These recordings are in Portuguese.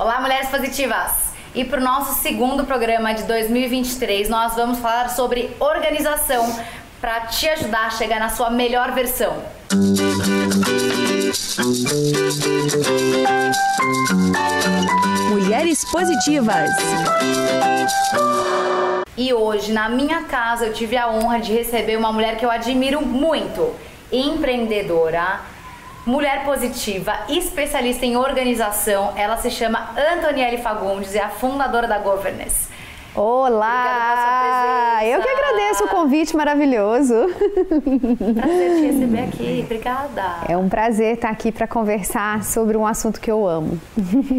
Olá, mulheres positivas! E para o nosso segundo programa de 2023, nós vamos falar sobre organização para te ajudar a chegar na sua melhor versão. Mulheres positivas. E hoje, na minha casa, eu tive a honra de receber uma mulher que eu admiro muito, empreendedora, mulher positiva, especialista em organização. Ela se chama Antonielle Fagundes, é a fundadora da Governance. Olá! Eu que agradeço o convite maravilhoso. Prazer te receber aqui, obrigada. É um prazer estar aqui para conversar sobre um assunto que eu amo.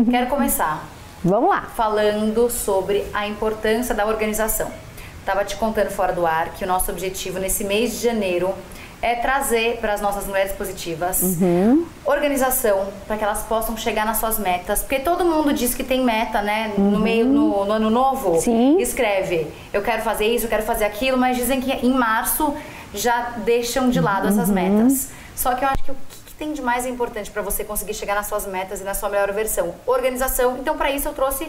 Quero começar. Vamos lá. Falando sobre a importância da organização. Estava te contando fora do ar que o nosso objetivo nesse mês de janeiro é trazer para as nossas mulheres positivas uhum. organização para que elas possam chegar nas suas metas. Porque todo mundo diz que tem meta, né? Uhum. No meio, no, no, ano novo, Sim. escreve: eu quero fazer isso, eu quero fazer aquilo, mas dizem que em março já deixam de lado uhum. essas metas. Só que eu acho que o que tem de mais importante para você conseguir chegar nas suas metas e na sua melhor versão? Organização. Então, para isso, eu trouxe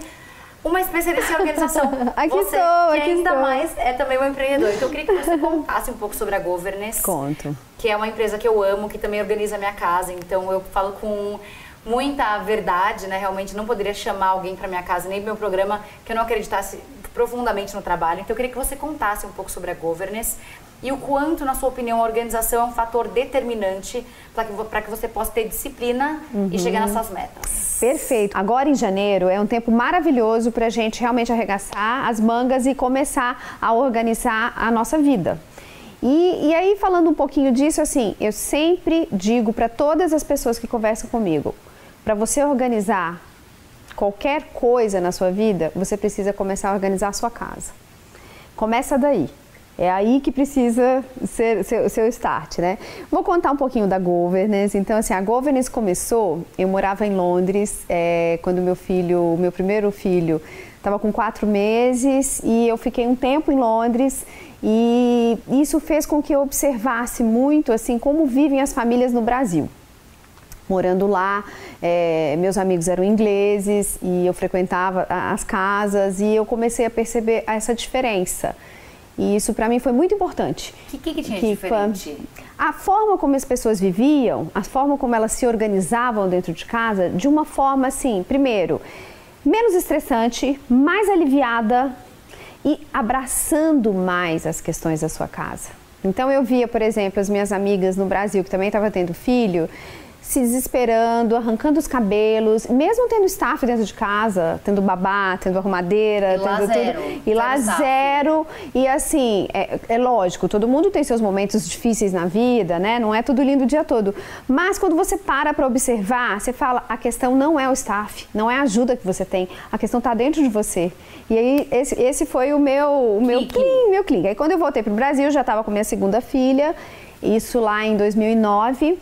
uma especialista em organização. aqui você, estou, aqui ainda estou. mais é também um empreendedor. Então eu queria que você contasse um pouco sobre a Governance. Conto. Que é uma empresa que eu amo, que também organiza a minha casa. Então eu falo com muita verdade, né? Realmente não poderia chamar alguém para minha casa, nem pro meu programa, que eu não acreditasse profundamente no trabalho. Então eu queria que você contasse um pouco sobre a Governance e o quanto, na sua opinião, a organização é um fator determinante para que, que você possa ter disciplina uhum. e chegar nas suas metas. Perfeito. Agora em janeiro é um tempo maravilhoso para a gente realmente arregaçar as mangas e começar a organizar a nossa vida. E, e aí, falando um pouquinho disso, assim, eu sempre digo para todas as pessoas que conversam comigo, para você organizar qualquer coisa na sua vida, você precisa começar a organizar a sua casa. Começa daí. É aí que precisa ser seu, seu start, né? Vou contar um pouquinho da Governance. Então, assim, a Governance começou. Eu morava em Londres é, quando meu filho, meu primeiro filho, estava com quatro meses e eu fiquei um tempo em Londres e isso fez com que eu observasse muito, assim, como vivem as famílias no Brasil morando lá, é, meus amigos eram ingleses e eu frequentava as casas e eu comecei a perceber essa diferença. E isso para mim foi muito importante. O que, que, que, tinha que diferente? A forma como as pessoas viviam, a forma como elas se organizavam dentro de casa, de uma forma assim, primeiro, menos estressante, mais aliviada e abraçando mais as questões da sua casa. Então eu via, por exemplo, as minhas amigas no Brasil que também estavam tendo filho, se desesperando, arrancando os cabelos, mesmo tendo staff dentro de casa, tendo babá, tendo arrumadeira, e tendo lá tudo. Zero. E lá zero. zero. E assim, é, é, lógico, todo mundo tem seus momentos difíceis na vida, né? Não é tudo lindo o dia todo. Mas quando você para para observar, você fala, a questão não é o staff, não é a ajuda que você tem, a questão está dentro de você. E aí, esse, esse foi o meu, o meu clean, meu clean. Aí quando eu voltei para o Brasil, já estava com minha segunda filha isso lá em 2009.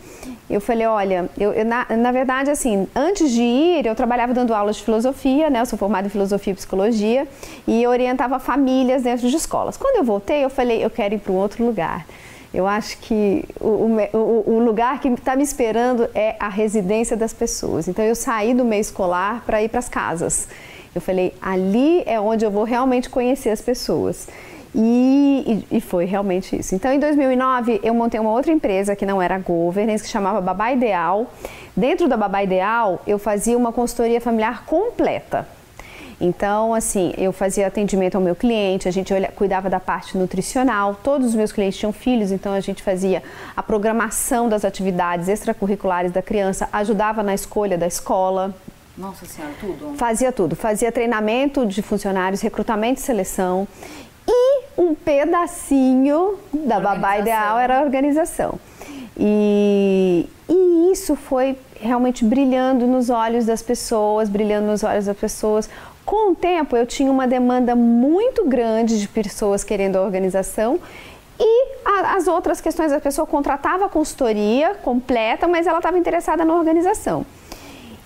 Eu falei, olha, eu, eu na, na, verdade, assim, antes de ir, eu trabalhava dando aulas de filosofia, né? Eu sou formada em filosofia e psicologia e orientava famílias dentro de escolas. Quando eu voltei, eu falei, eu quero ir para um outro lugar. Eu acho que o, o, o lugar que está me esperando é a residência das pessoas. Então, eu saí do meio escolar para ir para as casas. Eu falei, ali é onde eu vou realmente conhecer as pessoas. E, e, foi realmente isso. Então, em 2009, eu montei uma outra empresa que não era governance, que chamava Babá Ideal. Dentro da Babá Ideal, eu fazia uma consultoria familiar completa. Então, assim, eu fazia atendimento ao meu cliente, a gente cuidava da parte nutricional, todos os meus clientes tinham filhos, então a gente fazia a programação das atividades extracurriculares da criança, ajudava na escolha da escola. Nossa Senhora, tudo? Fazia tudo. Fazia treinamento de funcionários, recrutamento e seleção. Um pedacinho da babá ideal era a organização. E, e isso foi realmente brilhando nos olhos das pessoas, brilhando nos olhos das pessoas. Com o tempo, eu tinha uma demanda muito grande de pessoas querendo a organização e a, as outras questões, a pessoa contratava a consultoria completa, mas ela estava interessada na organização.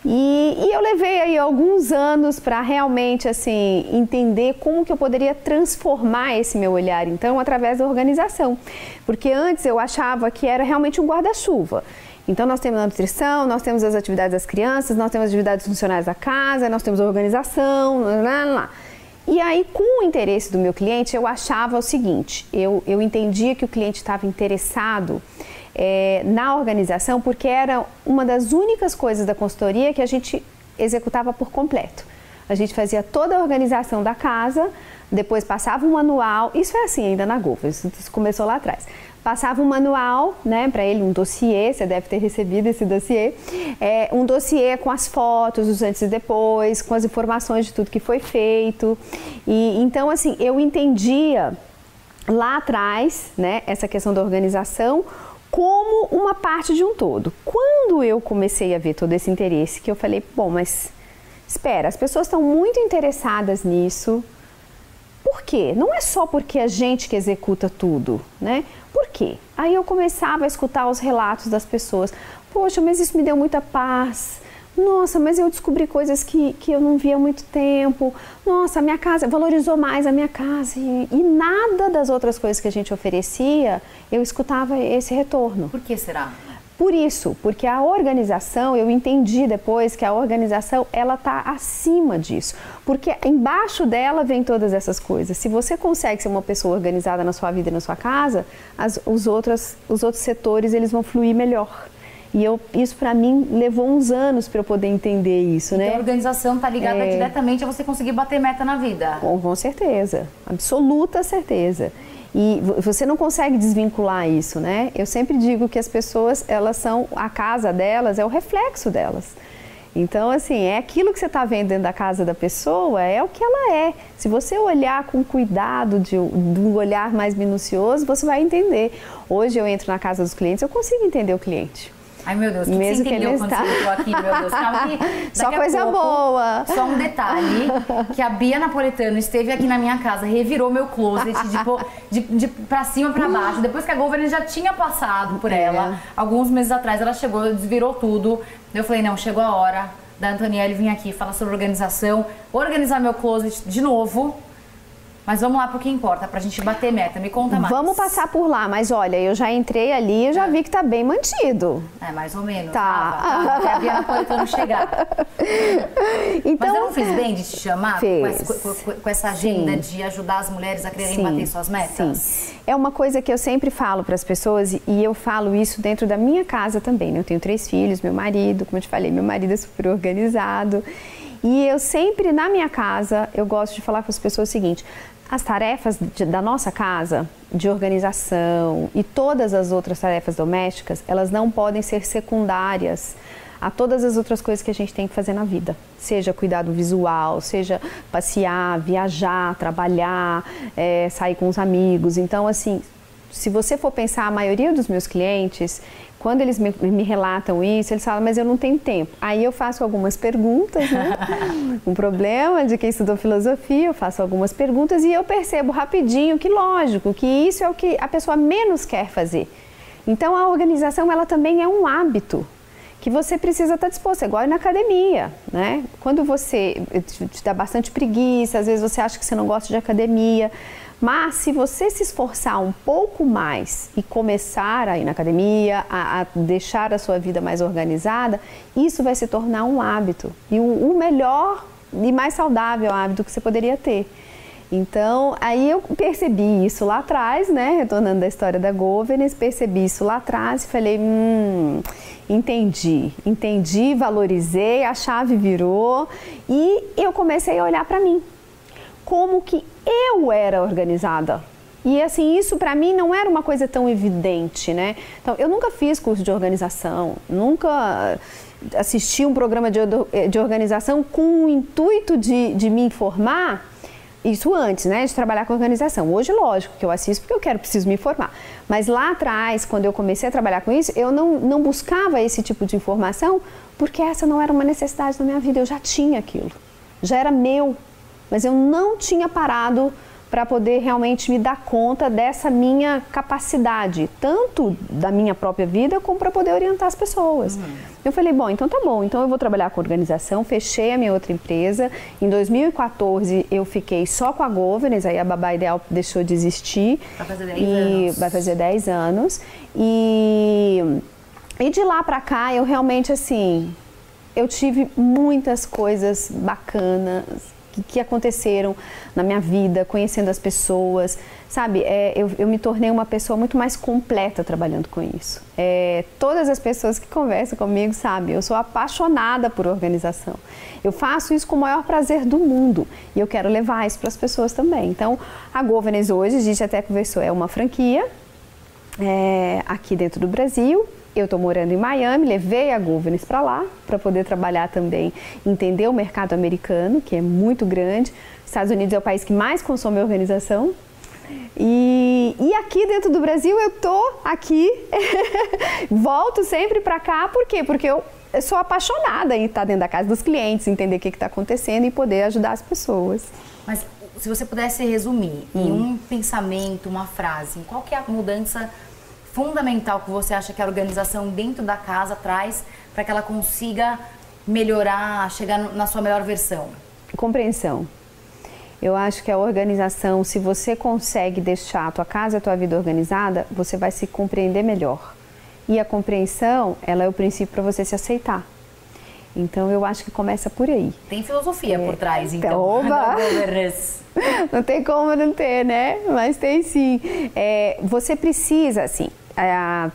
E, e, eu levei aí alguns anos para realmente assim entender como que eu poderia transformar esse meu olhar, então, através da organização. Porque antes eu achava que era realmente um guarda-chuva. Então, nós temos a nutrição, nós temos as atividades das crianças, nós temos as atividades funcionais da casa, nós temos a organização, lá, lá. E aí, com o interesse do meu cliente, eu achava o seguinte: eu, eu entendia que o cliente estava interessado é, na organização porque era uma das únicas coisas da consultoria que a gente executava por completo. A gente fazia toda a organização da casa, depois passava um manual, isso é assim ainda na Golfa, isso começou lá atrás. Passava um manual, né, para ele, um dossiê, você deve ter recebido esse dossiê, é, um dossiê com as fotos, os antes e depois, com as informações de tudo que foi feito. E então, assim, eu entendia lá atrás, né, essa questão da organização como uma parte de um todo. Quando eu comecei a ver todo esse interesse, que eu falei, bom, mas espera, as pessoas estão muito interessadas nisso. Por quê? Não é só porque a gente que executa tudo, né? Por quê? Aí eu começava a escutar os relatos das pessoas. Poxa, mas isso me deu muita paz. Nossa, mas eu descobri coisas que, que eu não via há muito tempo. Nossa, a minha casa valorizou mais a minha casa. E, e nada das outras coisas que a gente oferecia, eu escutava esse retorno. Por que será? Por isso, porque a organização, eu entendi depois que a organização ela está acima disso, porque embaixo dela vem todas essas coisas. Se você consegue ser uma pessoa organizada na sua vida e na sua casa, as, os, outros, os outros setores eles vão fluir melhor. E eu, isso para mim levou uns anos para eu poder entender isso, né? Então, a organização está ligada é... diretamente a você conseguir bater meta na vida. Com, com certeza, absoluta certeza. E você não consegue desvincular isso, né? Eu sempre digo que as pessoas, elas são, a casa delas é o reflexo delas. Então, assim, é aquilo que você está vendo dentro da casa da pessoa, é o que ela é. Se você olhar com cuidado, de, de um olhar mais minucioso, você vai entender. Hoje eu entro na casa dos clientes, eu consigo entender o cliente. Ai, meu Deus, o que, Mesmo que você entendeu que quando está... você entrou aqui, meu Deus? Calma aqui. Só coisa pouco, boa. Só um detalhe, que a Bia Napolitano esteve aqui na minha casa, revirou meu closet de, de, de pra cima pra baixo. Depois que a Governor já tinha passado por é. ela, alguns meses atrás, ela chegou, desvirou tudo. Eu falei, não, chegou a hora da Antonielle vir aqui falar sobre organização, organizar meu closet de novo mas vamos lá para o que importa, para a gente bater meta. Me conta mais. Vamos passar por lá, mas olha, eu já entrei ali e já é. vi que está bem mantido. É, mais ou menos. Tá. Tava, tava, até a Bia Napolitano chegar. Então, mas eu não fiz bem de te chamar com essa, com, com essa, agenda Sim. de ajudar as mulheres a quererem Sim. bater suas metas? Sim. É uma coisa que eu sempre falo para as pessoas e eu falo isso dentro da minha casa também. Né? Eu tenho três filhos, meu marido, como eu te falei, meu marido é super organizado. E eu sempre, na minha casa, eu gosto de falar com as pessoas o seguinte: as tarefas de, da nossa casa, de organização e todas as outras tarefas domésticas, elas não podem ser secundárias a todas as outras coisas que a gente tem que fazer na vida. Seja cuidado visual, seja passear, viajar, trabalhar, é, sair com os amigos. Então, assim, se você for pensar, a maioria dos meus clientes, quando eles me, me, relatam isso, eles falam, mas eu não tenho tempo. Aí eu faço algumas perguntas, né? um problema de quem estudou filosofia, eu faço algumas perguntas e eu percebo rapidinho que, lógico, que isso é o que a pessoa menos quer fazer. Então a organização, ela também é um hábito que você precisa estar disposto, é igual na academia, né? Quando você te dá bastante preguiça, às vezes você acha que você não gosta de academia, mas se você se esforçar um pouco mais e começar a ir na academia, a, a deixar a sua vida mais organizada, isso vai se tornar um hábito e o, o melhor e mais saudável hábito que você poderia ter. Então, aí eu percebi isso lá atrás, né? Retornando da história da governance, percebi isso lá atrás e falei, hum, entendi, entendi, valorizei, a chave virou e eu comecei a olhar para mim como que eu era organizada. E assim, isso para mim não era uma coisa tão evidente, né? Então, eu nunca fiz curso de organização, nunca assisti um programa de, de organização com o intuito de, de me informar. Isso antes, né, de trabalhar com organização. Hoje, lógico que eu assisto porque eu quero, preciso me informar. Mas lá atrás, quando eu comecei a trabalhar com isso, eu não, não buscava esse tipo de informação porque essa não era uma necessidade da minha vida. Eu já tinha aquilo, já era meu mas eu não tinha parado para poder realmente me dar conta dessa minha capacidade, tanto da minha própria vida como para poder orientar as pessoas. Uhum. Eu falei, bom, então tá bom, então eu vou trabalhar com organização, fechei a minha outra empresa. Em 2014 eu fiquei só com a Governance, aí a Babá Ideal deixou de existir. Vai fazer 10 e anos. Vai fazer 10 anos. E E de lá para cá, eu realmente, assim, eu tive muitas coisas bacanas que, aconteceram na minha vida, conhecendo as pessoas, sabe? É, eu, eu, me tornei uma pessoa muito mais completa trabalhando com isso. É, todas as pessoas que conversam comigo sabem, eu sou apaixonada por organização. Eu faço isso com o maior prazer do mundo e eu quero levar isso para as pessoas também. Então, a Governance hoje, a gente até conversou, é uma franquia é, aqui dentro do Brasil eu estou morando em Miami, levei a Governance para lá para poder trabalhar também, entender o mercado americano, que é muito grande. Estados Unidos é o país que mais consome organização. E, e aqui dentro do Brasil eu tô aqui, volto sempre para cá, por quê? Porque eu, eu sou apaixonada em estar dentro da casa dos clientes, entender o que está acontecendo e poder ajudar as pessoas. Mas se você pudesse resumir hum. em um pensamento, uma frase, qual que é a mudança fundamental que você acha que a organização dentro da casa traz para que ela consiga melhorar, chegar na sua melhor versão? Compreensão. Eu acho que a organização, se você consegue deixar a tua casa, a tua vida organizada, você vai se compreender melhor. E a compreensão, ela é o princípio para você se aceitar. Então eu acho que começa por aí. Tem filosofia é, por trás, então. Oba! não tem como não ter, né? Mas tem sim. É, você precisa, assim, é,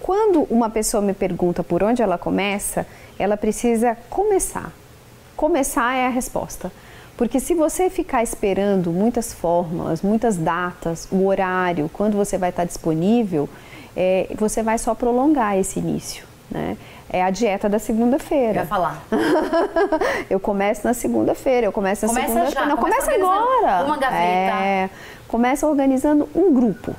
quando uma pessoa me pergunta por onde ela começa, ela precisa começar. Começar é a resposta. Porque se você ficar esperando muitas fórmulas, muitas datas, o horário, quando você vai estar disponível, é, você vai só prolongar esse início. Né? É a dieta da segunda-feira. Vai falar. eu começo na segunda-feira, eu começo na segunda-feira. Não, começa, começa agora. Uma gaveta. É, começa organizando um grupo.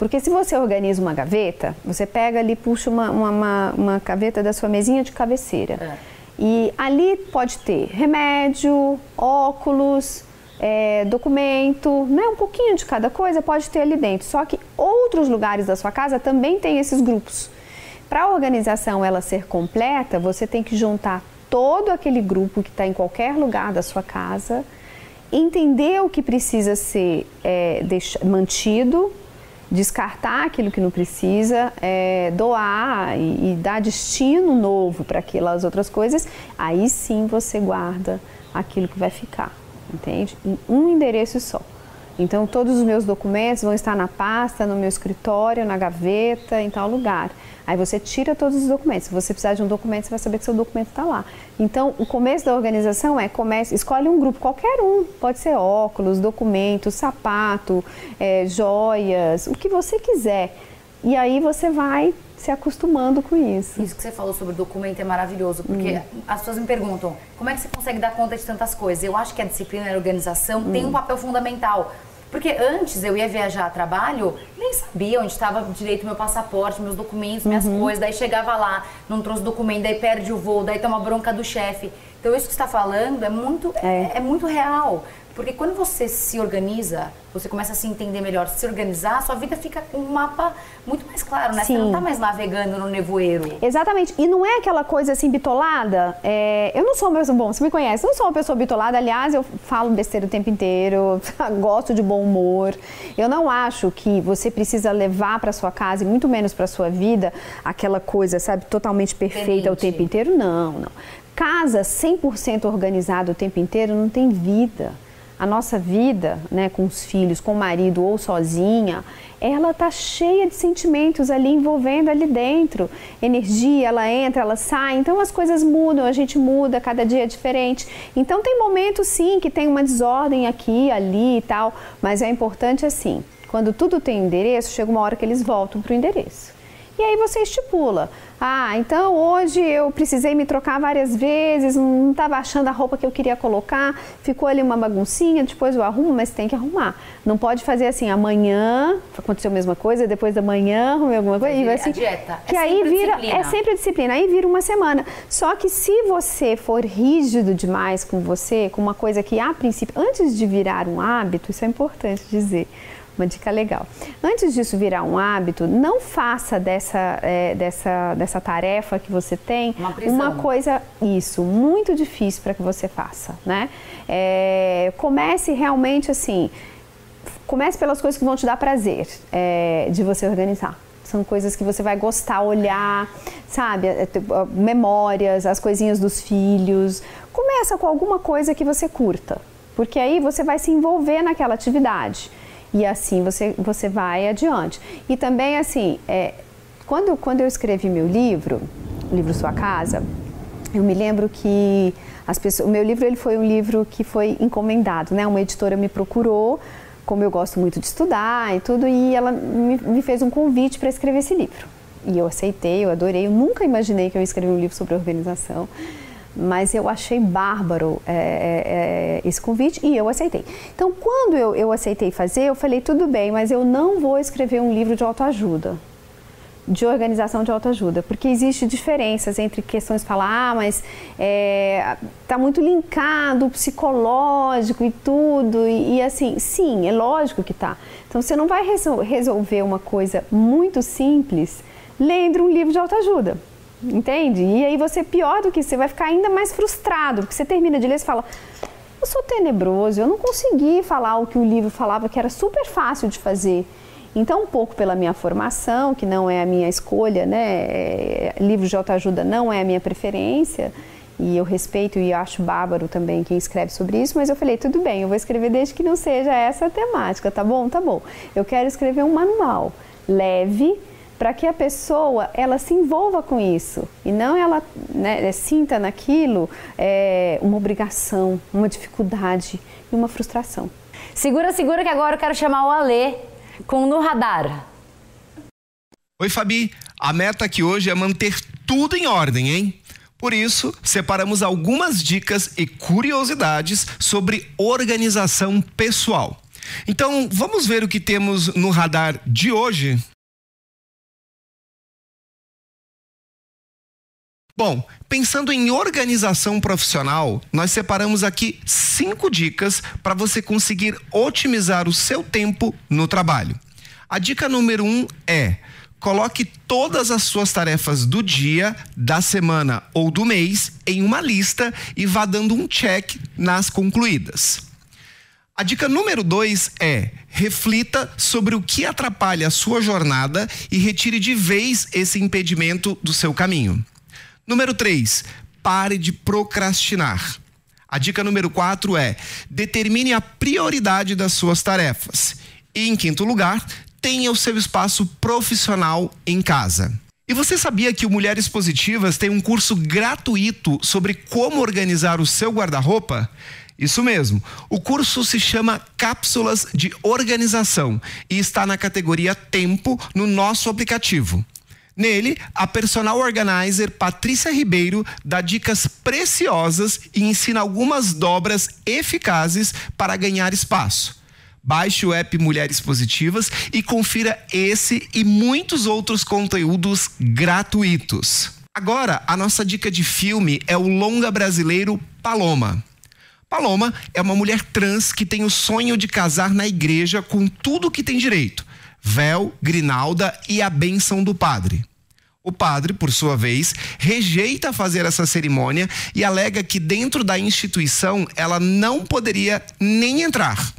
Porque se você organiza uma gaveta, você pega ali, puxa uma, uma, uma, gaveta da sua mesinha de cabeceira. É. E ali pode ter remédio, óculos, é, documento, né? um pouquinho de cada coisa pode ter ali dentro. Só que outros lugares da sua casa também tem esses grupos. Para a organização ela ser completa, você tem que juntar todo aquele grupo que está em qualquer lugar da sua casa, entender o que precisa ser é, mantido descartar aquilo que não precisa, é, doar e, e, dar destino novo para aquelas outras coisas, aí sim você guarda aquilo que vai ficar, entende? Em um endereço só. Então, todos os meus documentos vão estar na pasta, no meu escritório, na gaveta, em tal lugar. Aí você tira todos os documentos. Se você precisar de um documento, você vai saber que seu documento está lá. Então, o começo da organização é comece, escolhe um grupo, qualquer um. Pode ser óculos, documentos, sapato, é, joias, o que você quiser. E aí você vai se acostumando com isso. Isso que você falou sobre o documento é maravilhoso, porque hum. as pessoas me perguntam como é que você consegue dar conta de tantas coisas. Eu acho que a disciplina e a organização hum. tem um papel fundamental. Porque antes eu ia viajar a trabalho, nem sabia onde estava direito meu passaporte, meus documentos, minhas uhum. coisas. Daí chegava lá, não trouxe documento, daí perde o voo, daí toma bronca do chefe. Então isso que você está falando é muito, é. é muito real. Porque quando você se organiza, você começa a se entender melhor, se organizar, sua vida fica com um mapa muito mais claro, né? Sim. Você não está mais navegando no nevoeiro. Exatamente. E não é aquela coisa assim bitolada. É... Eu não sou uma pessoa, bom, você me conhece, eu não sou uma pessoa bitolada. Aliás, eu falo besteira o tempo inteiro, gosto de bom humor. Eu não acho que você precisa levar para sua casa e muito menos para sua vida aquela coisa, sabe, totalmente perfeita o tempo inteiro. Não, não. Casa 100% organizada o tempo inteiro não tem vida a nossa vida, né, com os filhos, com o marido ou sozinha, ela tá cheia de sentimentos ali envolvendo ali dentro. Energia, ela entra, ela sai. Então as coisas mudam, a gente muda, cada dia é diferente. Então tem momentos sim que tem uma desordem aqui, ali e tal, mas é importante assim, quando tudo tem endereço, chega uma hora que eles voltam para o endereço. E aí você estipula. Ah, então hoje eu precisei me trocar várias vezes, não estava achando a roupa que eu queria colocar, ficou ali uma baguncinha, depois eu arrumo, mas tem que arrumar. Não pode fazer assim, amanhã aconteceu a mesma coisa, depois da manhã arrumei alguma coisa. e vai assim, a dieta. Que é aí vira, disciplina. é sempre disciplina, aí vira uma semana. Só que se você for rígido demais com você, com uma coisa que a princípio, antes de virar um hábito, isso é importante dizer uma dica legal. Antes disso virar um hábito, não faça dessa, é, dessa, dessa tarefa que você tem uma, uma coisa, isso, muito difícil para que você faça, né? É, comece realmente assim, comece pelas coisas que vão te dar prazer é, de você organizar são coisas que você vai gostar, olhar, sabe? É, memórias, as coisinhas dos filhos. Começa com alguma coisa que você curta, porque aí você vai se envolver naquela atividade e assim você, você vai adiante. E também, assim, é, quando, quando eu escrevi meu livro, o livro Sua Casa, eu me lembro que as pessoas, o meu livro ele foi um livro que foi encomendado, né? Uma editora me procurou, como eu gosto muito de estudar e tudo, e ela me, me fez um convite para escrever esse livro. E eu aceitei, eu adorei, eu nunca imaginei que eu ia escrever um livro sobre organização mas eu achei bárbaro é, é, é, esse convite e eu aceitei. Então, quando eu, eu aceitei fazer, eu falei: tudo bem, mas eu não vou escrever um livro de autoajuda de organização de autoajuda, porque existe diferenças entre questões falar, ah, mas está é, tá muito linkado psicológico e tudo, e, e, assim, sim, é lógico que tá. Então você não vai resol resolver uma coisa muito simples lendo um livro de autoajuda. Entende? E aí você, pior do que isso, você vai ficar ainda mais frustrado, porque você termina de ler e fala, eu sou tenebroso, eu não consegui falar o que o livro falava, que era super fácil de fazer. Então, um pouco pela minha formação, que não é a minha escolha, né? É, livro de autoajuda não é a minha preferência, e eu respeito e acho bárbaro também quem escreve sobre isso, mas eu falei, tudo bem, eu vou escrever desde que não seja essa a temática, tá bom? Tá bom. Eu quero escrever um manual leve, para que a pessoa ela se envolva com isso e não ela né, sinta naquilo é, uma obrigação, uma dificuldade e uma frustração. Segura, segura que agora eu quero chamar o Alê com No Radar. Oi, Fabi. A meta aqui hoje é manter tudo em ordem, hein? Por isso, separamos algumas dicas e curiosidades sobre organização pessoal. Então, vamos ver o que temos no radar de hoje? Bom, pensando em organização profissional, nós separamos aqui cinco dicas para você conseguir otimizar o seu tempo no trabalho. A dica número um é coloque todas as suas tarefas do dia, da semana ou do mês em uma lista e vá dando um check nas concluídas. A dica número dois é reflita sobre o que atrapalha a sua jornada e retire de vez esse impedimento do seu caminho. Número 3, pare de procrastinar. A dica número 4 é: determine a prioridade das suas tarefas. E em quinto lugar, tenha o seu espaço profissional em casa. E você sabia que o Mulheres Positivas tem um curso gratuito sobre como organizar o seu guarda-roupa? Isso mesmo. O curso se chama Cápsulas de Organização e está na categoria Tempo no nosso aplicativo. Nele, a personal organizer Patrícia Ribeiro dá dicas preciosas e ensina algumas dobras eficazes para ganhar espaço. Baixe o app Mulheres Positivas e confira esse e muitos outros conteúdos gratuitos. Agora, a nossa dica de filme é o longa brasileiro Paloma. Paloma é uma mulher trans que tem o sonho de casar na igreja com tudo que tem direito: véu, grinalda e a bênção do padre. O padre, por sua vez, rejeita fazer essa cerimônia e alega que dentro da instituição ela não poderia nem entrar.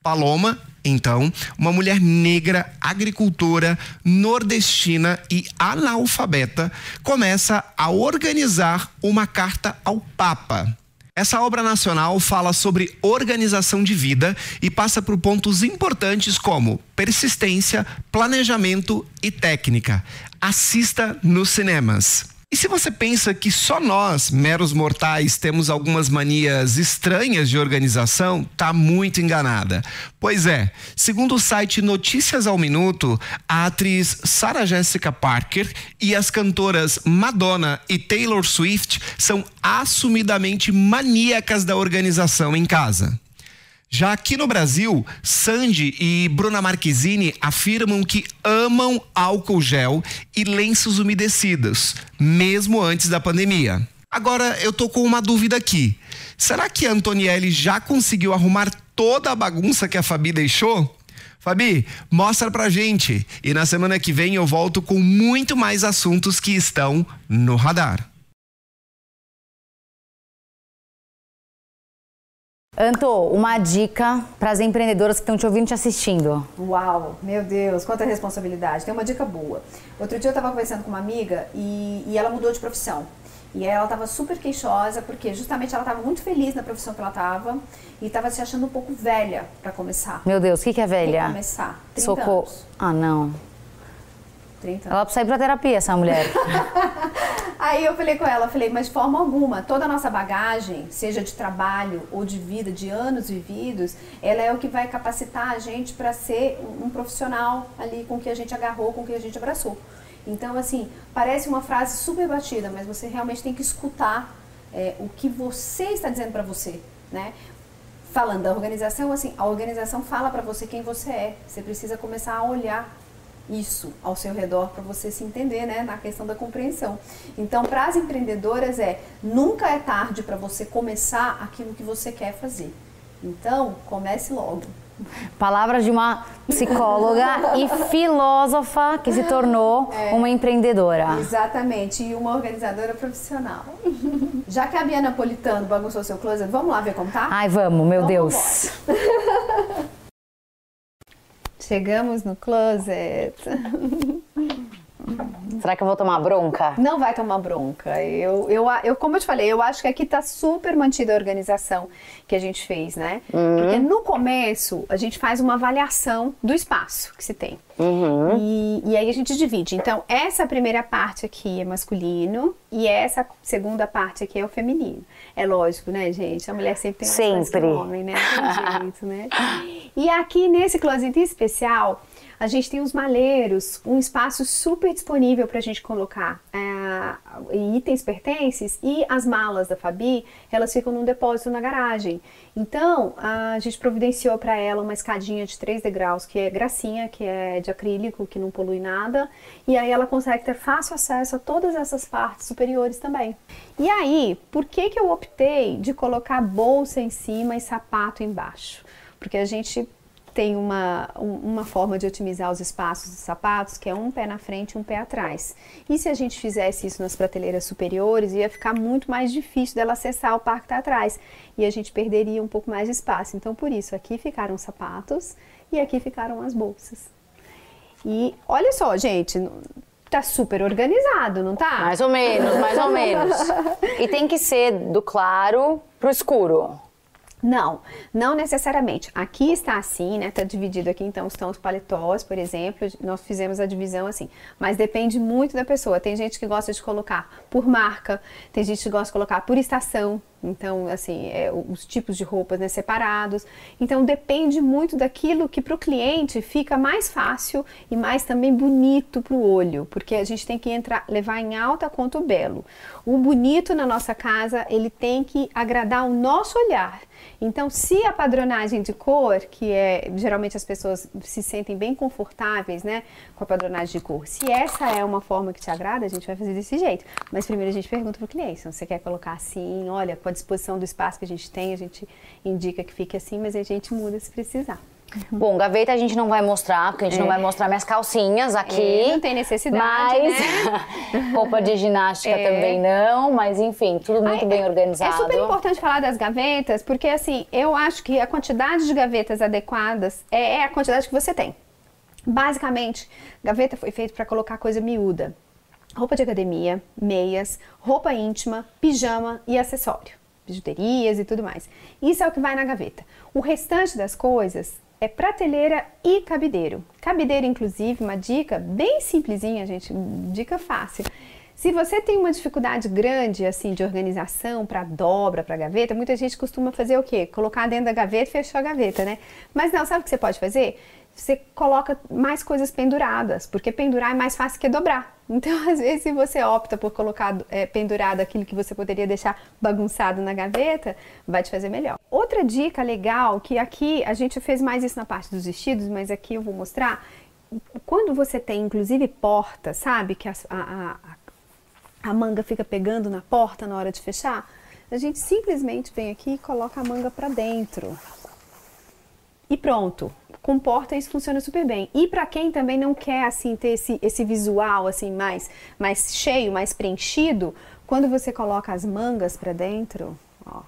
Paloma, então, uma mulher negra, agricultora, nordestina e analfabeta, começa a organizar uma carta ao Papa essa obra nacional fala sobre organização de vida e passa por pontos importantes como persistência, planejamento e técnica. Assista nos cinemas. E se você pensa que só nós, meros mortais, temos algumas manias estranhas de organização, tá muito enganada. Pois é, segundo o site Notícias ao Minuto, a atriz Sarah Jessica Parker e as cantoras Madonna e Taylor Swift são assumidamente maníacas da organização em casa. Já aqui no Brasil, Sandy e Bruna Marquezine afirmam que amam álcool gel e lenços umedecidos, mesmo antes da pandemia. Agora eu tô com uma dúvida aqui. Será que a Antonielli já conseguiu arrumar toda a bagunça que a Fabi deixou? Fabi, mostra pra gente. E na semana que vem eu volto com muito mais assuntos que estão no radar. Anto, uma dica para as empreendedoras que estão te ouvindo e te assistindo. Uau, meu Deus, quanta responsabilidade. Tem uma dica boa. Outro dia eu estava conversando com uma amiga e, e ela mudou de profissão. E ela estava super queixosa, porque justamente ela estava muito feliz na profissão que ela estava e estava se achando um pouco velha para começar. Meu Deus, o que, que é velha? Pra começar. 30 Socorro. anos. Ah, não. 30 anos. Ela precisa ir pra terapia, essa mulher. Aí eu falei com ela, falei, mas de forma alguma, toda a nossa bagagem, seja de trabalho ou de vida, de anos vividos, ela é o que vai capacitar a gente para ser um profissional ali com que a gente agarrou, com que a gente abraçou. Então, assim, parece uma frase super batida, mas você realmente tem que escutar é, o que você está dizendo para você, né? Falando da organização, assim, a organização fala para você quem você é. Você precisa começar a olhar isso ao seu redor para você se entender, né, na questão da compreensão. Então, para as empreendedoras é nunca é tarde para você começar aquilo que você quer fazer. Então, comece logo. Palavras de uma psicóloga e filósofa que se tornou uma empreendedora. Exatamente, e uma organizadora profissional. Já que a Bia Napolitano bagunçou seu closet, vamos lá ver como tá? Ai, vamos, meu Então, Deus. Chegamos no closet. Será que eu vou tomar bronca? Não vai tomar bronca. Eu, eu, eu, como eu te falei, eu acho que aqui tá super mantida a organização que a gente fez, né? Porque no começo a gente faz uma avaliação do espaço que se tem. E, e aí a gente divide. Então, essa primeira parte aqui é masculino e essa segunda parte aqui é o feminino. É lógico, né, gente? A mulher sempre tem mais coisa que Sempre. o homem, né? Tem jeito, né? E aqui nesse closet especial, a gente tem os malheiros, um espaço super disponível para a gente colocar é, itens pertences e as malas da Fabi, elas ficam num depósito na garagem. Então, a gente providenciou para ela uma escadinha de 3 degraus, que é gracinha, que é de acrílico, que não polui nada, e aí ela consegue ter fácil acesso a todas essas partes superiores também. E aí, por que que eu optei de colocar bolsa em cima e sapato embaixo? Porque a gente tem uma, um- uma forma de otimizar os espaços dos sapatos, que é um pé na frente e um pé atrás. E se a gente fizesse isso nas prateleiras superiores, ia ficar muito mais difícil dela acessar o par que está atrás. E a gente perderia um pouco mais de espaço. Então, por isso, aqui ficaram os sapatos e aqui ficaram as bolsas. E olha só, gente, tá super organizado, não tá? Mais ou menos, mais ou menos. E tem que ser do claro pro escuro. Não, não necessariamente. Aqui está assim, né? Está dividido aqui, então estão os paletós, por exemplo. Nós fizemos a divisão assim. Mas depende muito da pessoa. Tem gente que gosta de colocar por marca, tem gente que gosta de colocar por estação. Então, assim, é, os tipos de roupas né, separados. Então, depende muito daquilo que para o cliente fica mais fácil e mais também bonito para o olho, porque a gente tem que entrar, levar em alta quanto o belo. O bonito na nossa casa, ele tem que agradar o nosso olhar. Então, se a padronagem de cor, que é geralmente as pessoas se sentem bem confortáveis, né, com a padronagem de cor, se essa é uma forma que te agrada, a gente vai fazer desse jeito. Mas primeiro a gente pergunta pro cliente, se você quer colocar assim, olha, com a disposição do espaço que a gente tem, a gente indica que fique assim, mas a gente muda se precisar. Bom, gaveta a gente não vai mostrar, porque a gente não vai mostrar minhas calcinhas aqui. É, não tem necessidade, mas... né? roupa de ginástica É. também não, mas enfim, tudo muito Ai, bem é- organizado. É super importante falar das gavetas, porque assim, eu acho que a quantidade de gavetas adequadas é, é a quantidade que você tem. Basicamente, gaveta foi feita para colocar coisa miúda. Roupa de academia, meias, roupa íntima, pijama e acessório. Bijuterias e tudo mais. Isso é o que vai na gaveta. O restante das coisas é prateleira e cabideiro. Cabideiro, inclusive, uma dica bem simplesinha, gente, dica fácil. Se você tem uma dificuldade grande assim de organização para dobra, para gaveta, muita gente costuma fazer o quê? Colocar dentro da gaveta e fechar a gaveta, né? Mas não, sabe o que você pode fazer? Você coloca mais coisas penduradas, porque pendurar é mais fácil que dobrar. Então, às vezes, se você opta por colocar é, pendurado aquilo que você poderia deixar bagunçado na gaveta, vai te fazer melhor. Outra dica legal, que aqui a gente fez mais isso na parte dos vestidos, mas aqui eu vou mostrar. Quando você tem, inclusive, porta, sabe? Que a- a a manga fica pegando na porta na hora de fechar, a gente simplesmente vem aqui e coloca a manga para dentro. E pronto. Com porta isso funciona super bem. E para quem também não quer assim ter esse, esse visual assim mais mais cheio, mais preenchido, quando você coloca as mangas para dentro, ó,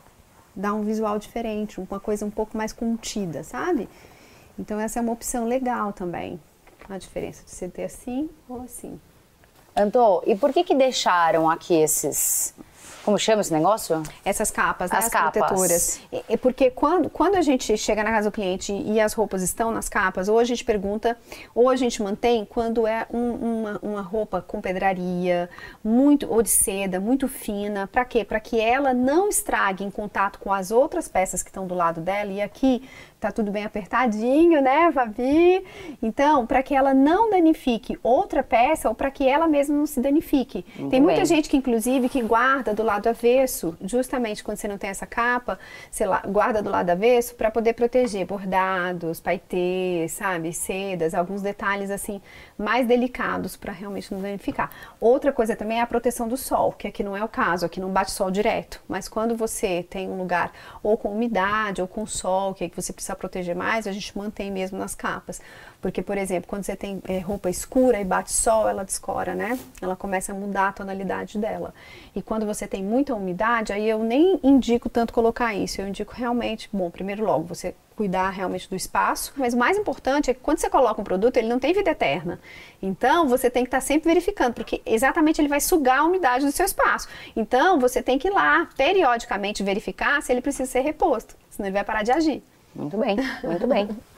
dá um visual diferente, uma coisa um pouco mais contida, sabe? Então essa é uma opção legal também. A diferença de você ter assim ou assim. Antô, e por que que deixaram aqui esses como chama esse negócio? Essas capas, né? As, as capas. protetoras. É porque quando, quando a gente chega na casa do cliente e as roupas estão nas capas, ou a gente pergunta, ou a gente mantém quando é um, uma, uma roupa com pedraria, muito, ou de seda, muito fina. Para quê? Para que ela não estrague em contato com as outras peças que estão do lado dela. E aqui tá tudo bem apertadinho, né, Fabi? Então, para que ela não danifique outra peça ou para que ela mesma não se danifique. Muito tem muita bem. gente que, inclusive, que guarda do lado avesso, justamente quando você não tem essa capa, lá, guarda do lado avesso para poder proteger bordados, paetês, sabe, sedas, alguns detalhes assim mais delicados para realmente não danificar. Outra coisa também é a proteção do sol, que aqui não é o caso, aqui não bate sol direto, mas quando você tem um lugar ou com umidade ou com sol, que, é que você precisa proteger mais, a gente mantém mesmo nas capas. Porque, por exemplo, quando você tem é, roupa escura e bate sol, ela descora, né? Ela começa a mudar a tonalidade dela. E quando você tem muita umidade, aí eu nem indico tanto colocar isso. Eu indico realmente, bom, primeiro logo, você cuidar realmente do espaço, mas o mais importante é que quando você coloca um produto, ele não tem vida eterna. Então, você tem que estar sempre verificando, porque exatamente ele vai sugar a umidade do seu espaço. Então, você tem que ir lá periodicamente verificar se ele precisa ser reposto, senão ele vai parar de agir. Muito bem, muito bem.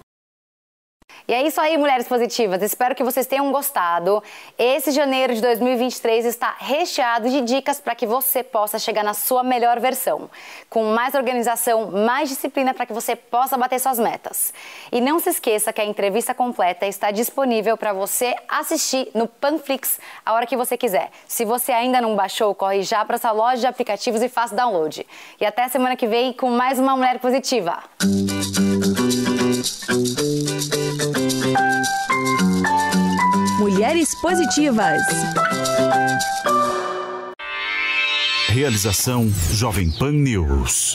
E é isso aí, mulheres positivas. Espero que vocês tenham gostado. Esse janeiro de 2023 está recheado de dicas para que você possa chegar na sua melhor versão, com mais organização, mais disciplina para que você possa bater suas metas. E não se esqueça que a entrevista completa está disponível para você assistir no Panflix a hora que você quiser. Se você ainda não baixou, corre já para essa loja de aplicativos e faça download. E até semana que vem com mais uma mulher positiva. Mulheres Positivas. Realização Jovem Pan News.